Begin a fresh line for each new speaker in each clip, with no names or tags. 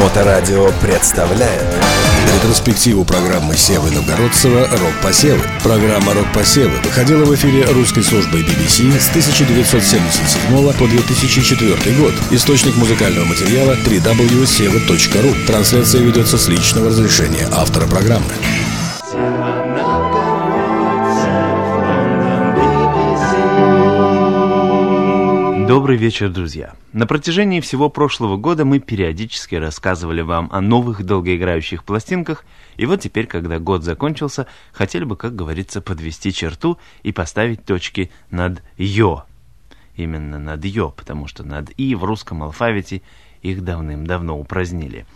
Моторадио представляет
Ретроспективу программы Севы Новгородцева «Рок-посевы». Программа «Рок-посевы» выходила в эфире русской службой BBC с 1977 по 2004 год. Источник музыкального материала www.seva.ru. Трансляция ведется с личного разрешения автора программы.
Добрый вечер, друзья. На протяжении всего прошлого года мы периодически рассказывали вам о новых долгоиграющих пластинках, и вот теперь, когда год закончился, хотели бы, как говорится, подвести черту и поставить точки над «ё». Именно над «ё», потому что над «и» в русском алфавите их давным-давно упразднили.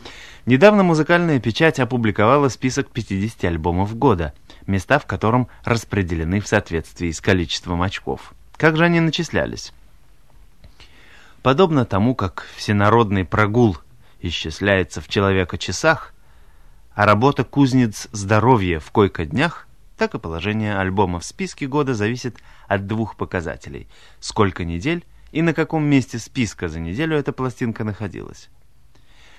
Недавно музыкальная печать опубликовала список 50 альбомов года, места в котором распределены в соответствии с количеством очков. Как же они начислялись? Подобно тому, как всенародный прогул исчисляется в человека-часах, а работа кузнец здоровья в койко-днях, так и положение альбома в списке года зависит от двух показателей – сколько недель и на каком месте списка за неделю эта пластинка находилась.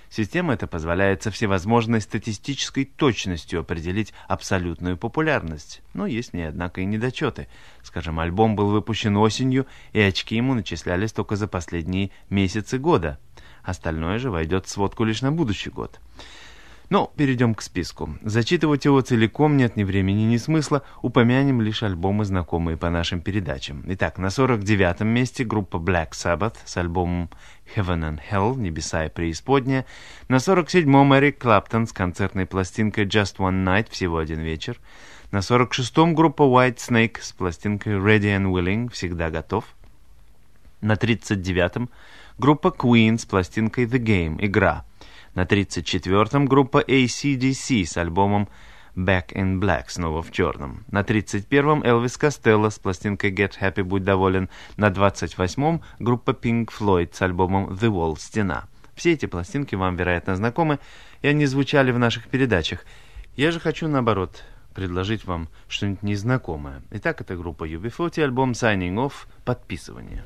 Система эта позволяет со всевозможной статистической точностью определить абсолютную популярность. Но есть в ней, однако, и недочеты. Скажем, альбом был выпущен осенью, и очки ему начислялись только за последние месяцы года. Остальное же войдет в сводку лишь на будущий год. Но перейдем к списку. Зачитывать его целиком нет ни времени, ни смысла. Упомянем лишь альбомы, знакомые по нашим передачам. Итак, на 49-м месте группа Black Sabbath с альбомом Heaven and Hell, Небеса и Преисподняя. На 47-м Эрик Клаптон с концертной пластинкой Just One Night, всего один вечер. На 46-м группа White Snake с пластинкой Ready and Willing, всегда готов. На 39-м группа Queen с пластинкой The Game, игра. На 34-м группа ACDC с альбомом Back in Black, снова в черном. На 31-м Элвис Костелло с пластинкой Get Happy, Будь доволен. На 28-м группа Pink Floyd с альбомом The Wall, Стена. Все эти пластинки вам, вероятно, знакомы, и они звучали в наших передачах. Я же хочу, наоборот, предложить вам что-нибудь незнакомое. Итак, это группа UB40, альбом Signing Off, подписывание.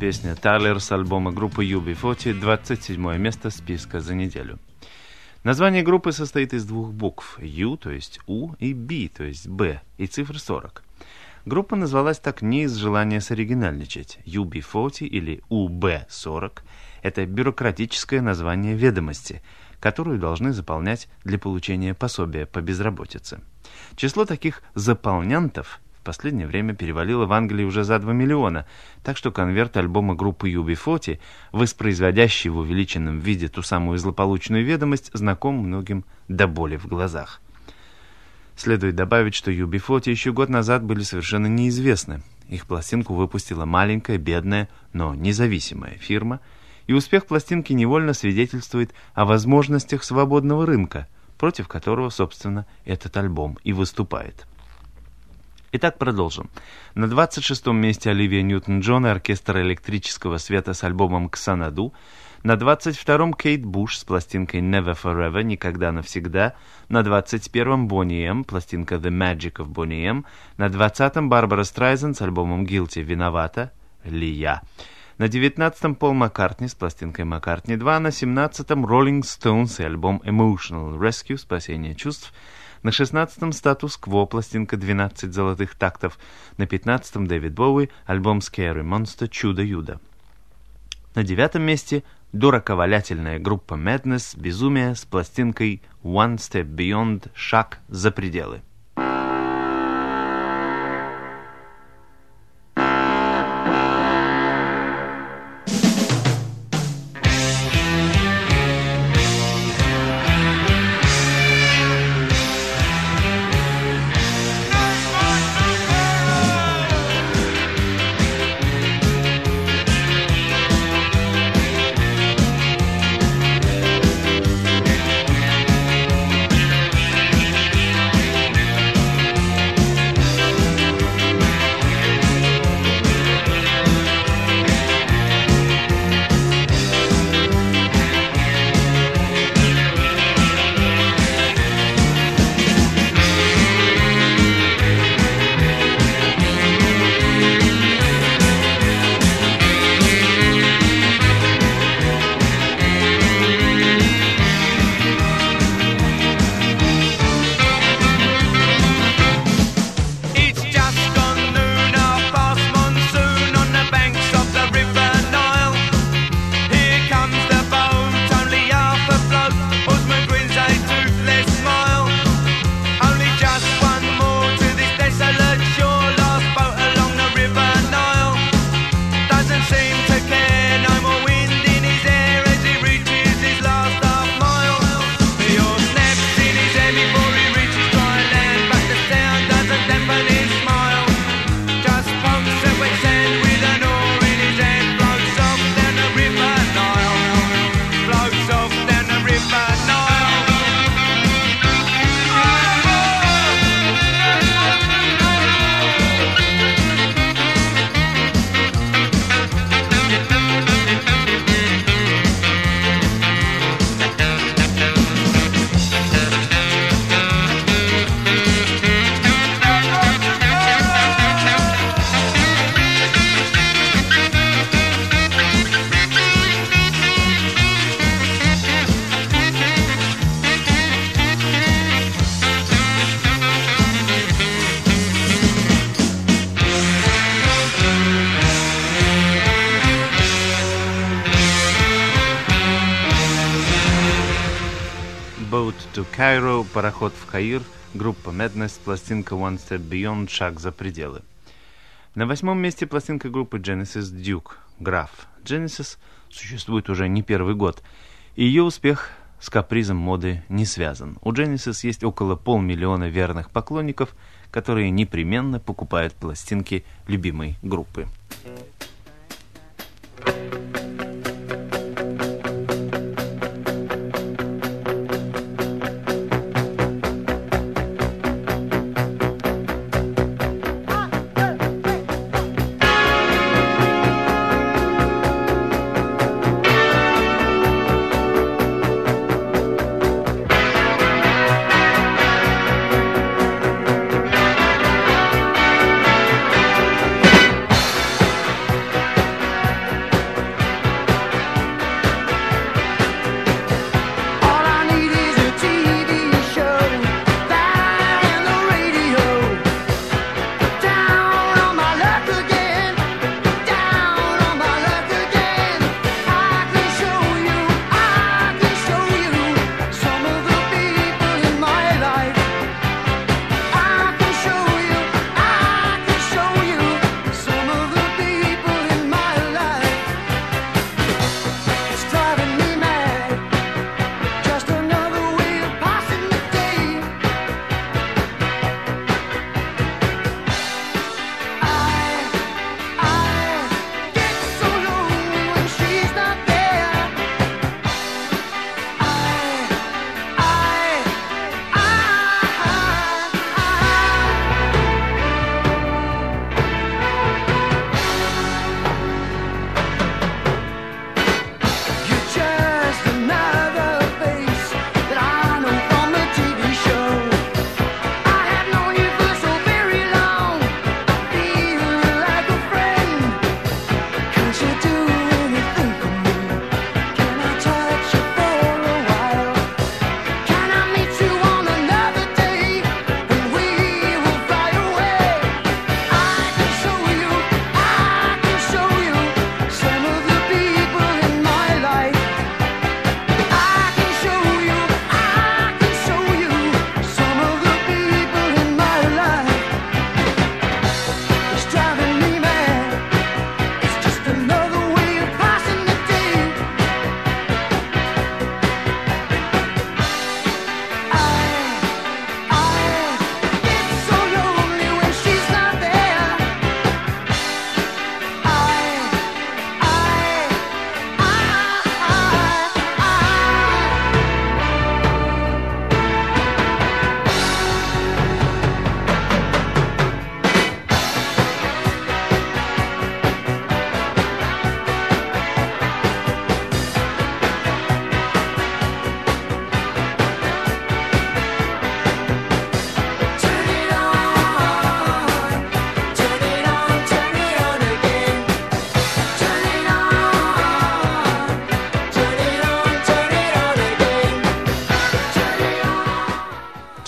Песня «Тайлер» с альбома группы UB40, 27 место списка за неделю. Название группы состоит из двух букв U, то есть U, и B, то есть B, и цифр 40. Группа назвалась так не из желания соригинальничать. UB40 или UB40 – это бюрократическое название ведомости, которую должны заполнять для получения пособия по безработице. Число таких заполнянтов в последнее время перевалило в Англии уже за 2 миллиона, так что конверт альбома группы UB40, воспроизводящий в увеличенном виде ту самую злополучную ведомость, знаком многим до боли в глазах. Следует добавить, что UB40 еще год назад были совершенно неизвестны. Их пластинку выпустила маленькая, бедная, но независимая фирма, и успех пластинки невольно свидетельствует о возможностях свободного рынка, против которого, собственно, этот альбом и выступает. Итак, продолжим. На 26-м месте Оливия Ньютон-Джон и оркестр электрического света с альбомом «Ксанаду», на 22-м Кейт Буш с пластинкой Never Forever, Никогда навсегда. На 21-м Бонни М, пластинка The Magic of Bonnie M. На 20-м Барбара Страйзен с альбомом Guilty, Виновата ли я. На 19-м Пол Маккартни с пластинкой Маккартни 2. На 17-м Rolling Stones и альбом Emotional Rescue, Спасение чувств. На 16-м статус Кво, пластинка 12 золотых тактов. На 15-м Дэвид Боуи, альбом Scary Monster, Чудо-Юдо. На девятом месте дураковалятельная группа Madness «Безумие» с пластинкой One Step Beyond «Шаг за пределы». Пароход в Каир, группа Madness, пластинка One Step Beyond, шаг за пределы. На восьмом месте пластинка группы Genesis Duke, граф. Genesis существует уже не первый год, и ее успех с капризом моды не связан. У Genesis есть около полмиллиона верных поклонников, которые непременно покупают пластинки любимой группы.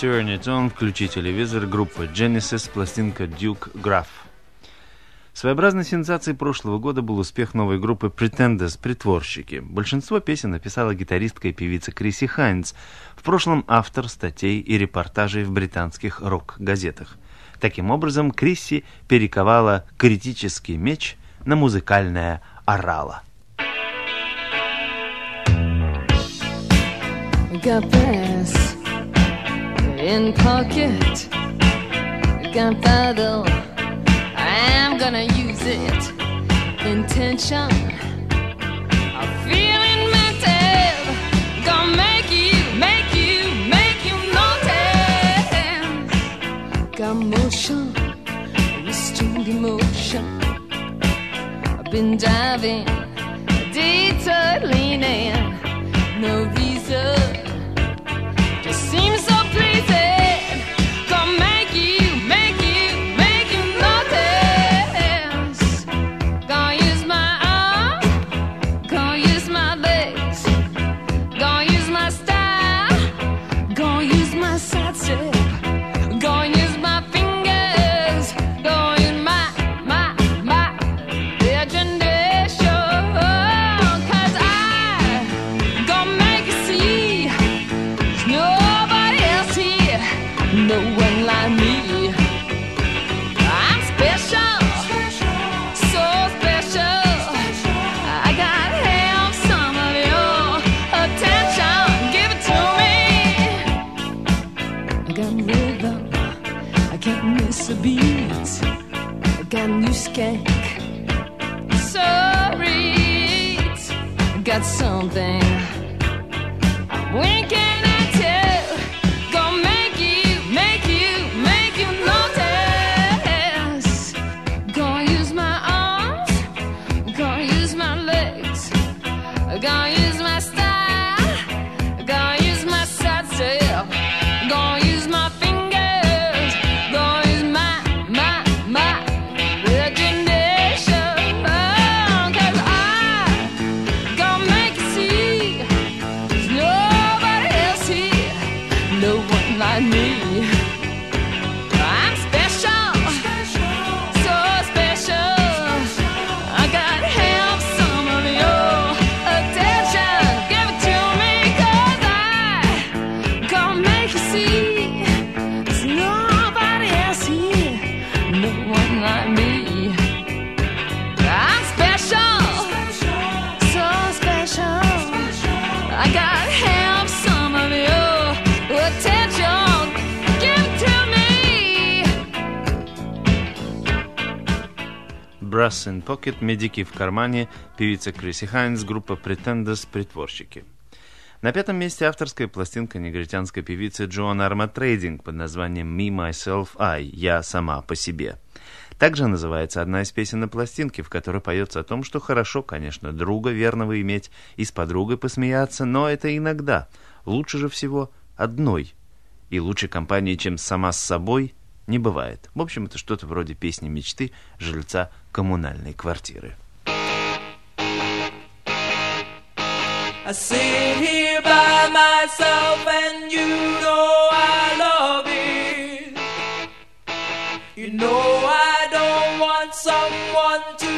Turn It On, включи телевизор, группа Genesis, пластинка Duke Graph. Своеобразной сенсацией прошлого года был успех новой группы Pretenders «Притворщики». Большинство песен написала гитаристка и певица Криси Хайнс, в прошлом автор статей и репортажей в британских рок-газетах. Таким образом, Крисси перековала критический меч на музыкальное орало.
Got pass in pocket, gunpowder. I'm gonna use it. Intention of feeling mental. Gonna make you, make you, make you notice. Got motion, restrained emotion. I've been diving, detour leaning, no reason. Miss a beat. Got new skank, sorry. Got something. When
Brass in Pocket, медики в кармане, певица Криси Хайнс, группа Pretenders, притворщики. На пятом месте авторская пластинка негритянской певицы Джоан Арма Трейдинг под названием «Me, Myself, I» – «Я сама по себе». Также называется одна из песен на пластинке, в которой поется о том, что хорошо, конечно, друга верного иметь и с подругой посмеяться, но это иногда. Лучше же всего одной. И лучше компании, чем сама с собой, не бывает. В общем, это что-то вроде песни мечты жильца коммунальной квартиры.
I sit here by myself and you know I love it. You know I don't want someone to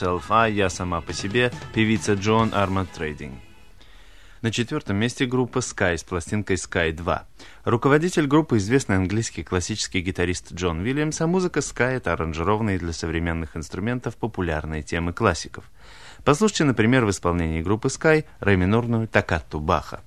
Myself,
а «Я сама по себе» певица Джон Armored Trading. На четвертом месте группа Sky с пластинкой Sky 2. Руководитель группы известный английский классический гитарист Джон Уильямс, а музыка Sky — это аранжированные для современных инструментов популярные темы классиков. Послушайте, например, в исполнении группы Sky ре минорную «Токкатту Баха».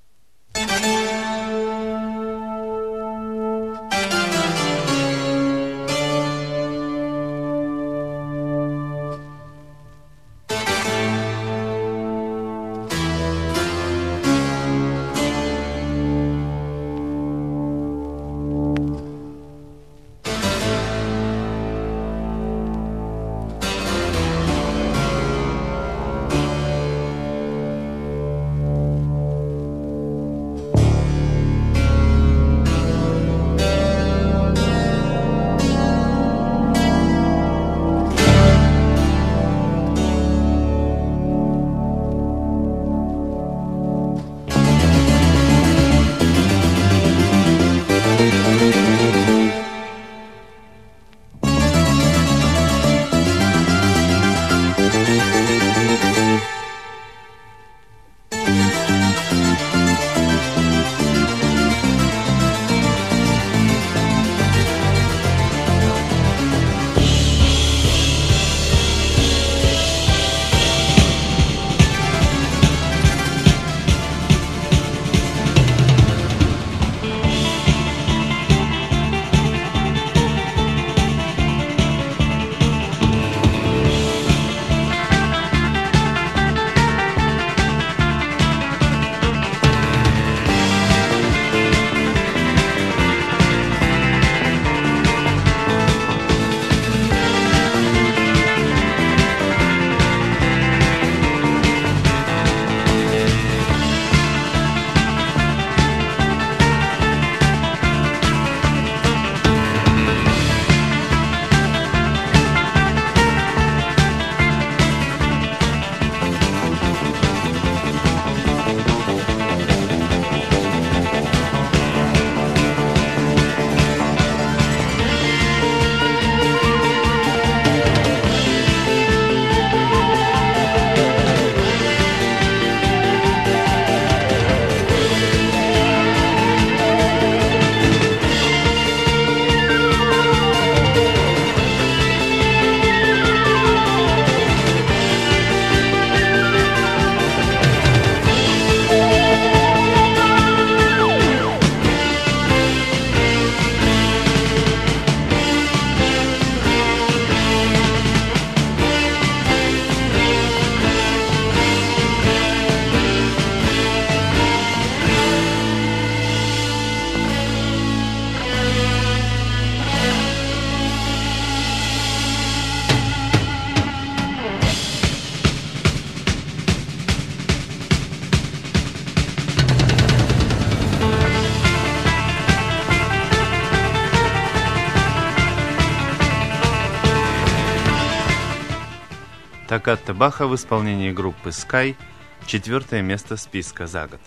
Токкатто Баха в исполнении группы Sky, четвертое место списка за год.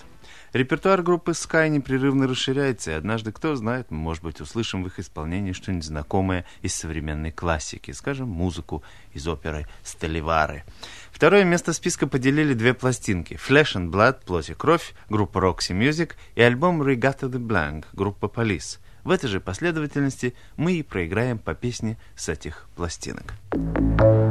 Репертуар группы Sky непрерывно расширяется, и однажды, кто знает, мы, может быть, услышим в их исполнении что-нибудь знакомое из современной классики, скажем, музыку из оперы «Стелливары». Второе место списка поделили две пластинки «Flesh and Blood» «Плоть и кровь» группа Roxy Music и альбом «Regatta the Blank» группа Police. В этой же последовательности мы и проиграем по песне с этих пластинок.
You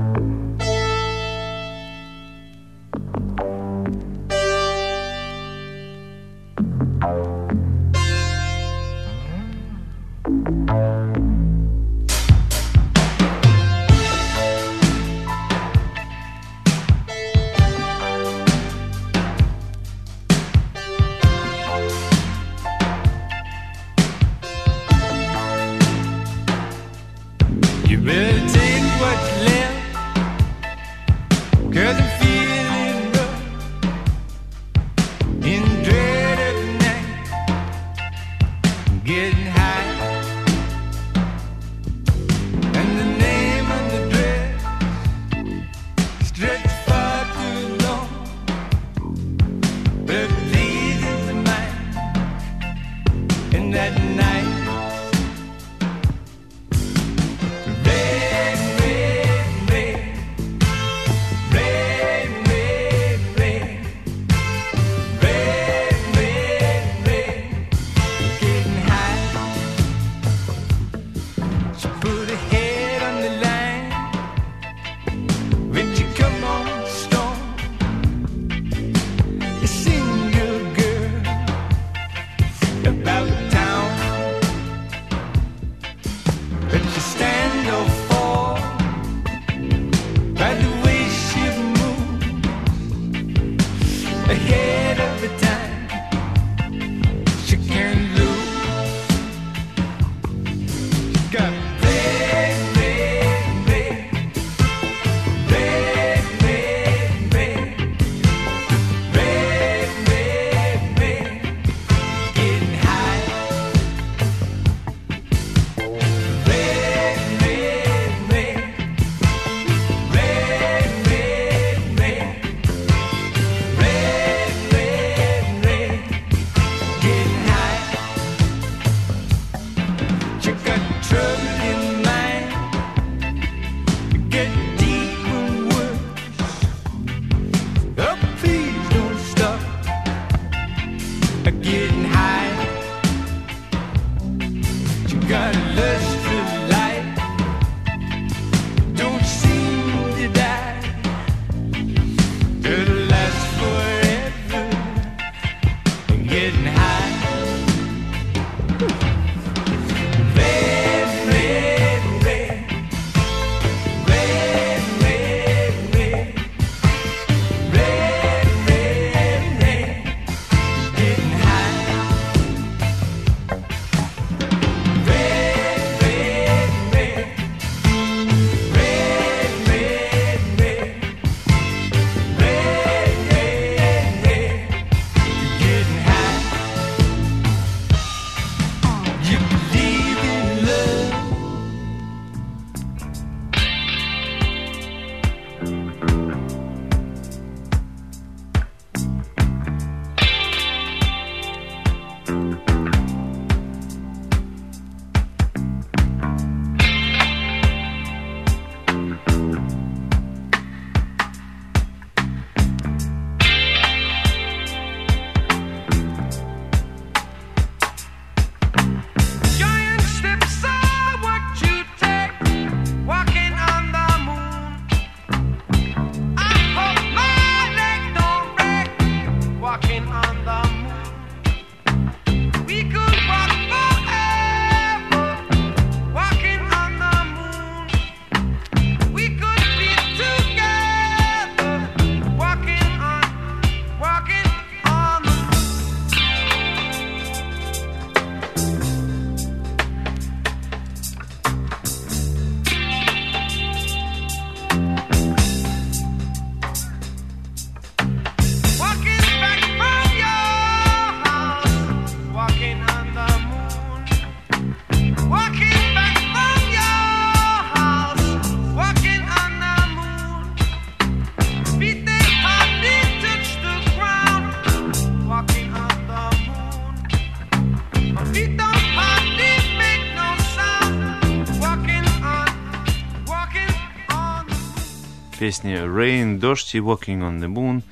Песни Rain, Дождь и Walking on the Moon,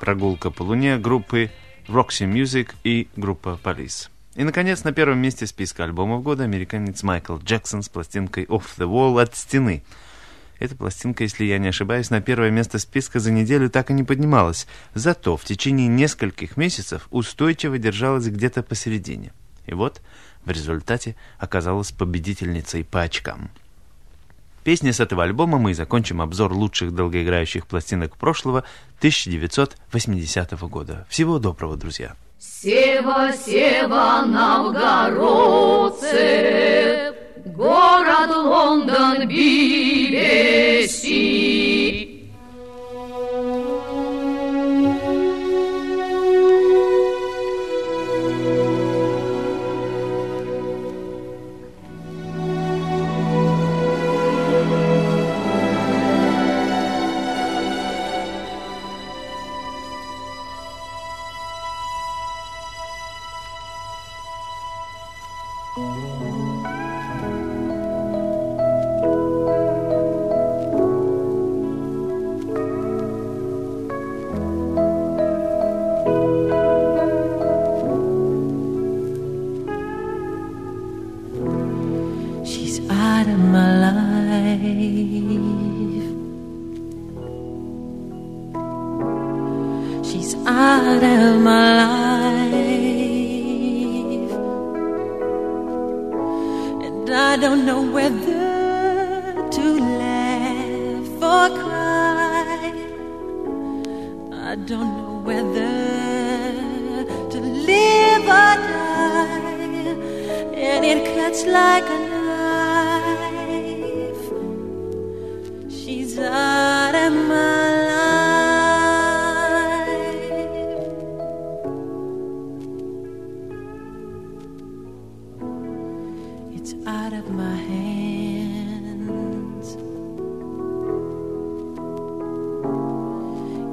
Прогулка по Луне группы Roxy Music и группа Police. И, наконец, на первом месте списка альбомов года американец Майкл Джексон с пластинкой Off the Wall от стены. Эта пластинка, если я не ошибаюсь, на первое место списка за неделю так и не поднималась. Зато в течение нескольких месяцев устойчиво держалась где-то посередине. И вот в результате оказалась победительницей по очкам. Песни с этого альбома мы и закончим обзор лучших долгоиграющих пластинок прошлого 1980 года. Всего доброго, друзья!
Сева, Сева, новгородцы, город Лондон, BBC.
Música Out of my hands.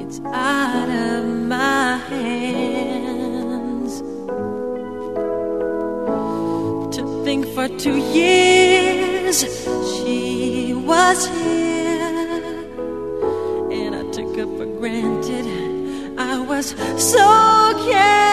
It's out of my hands. To think for two years she was here, and I took her for granted. I was so cavalier.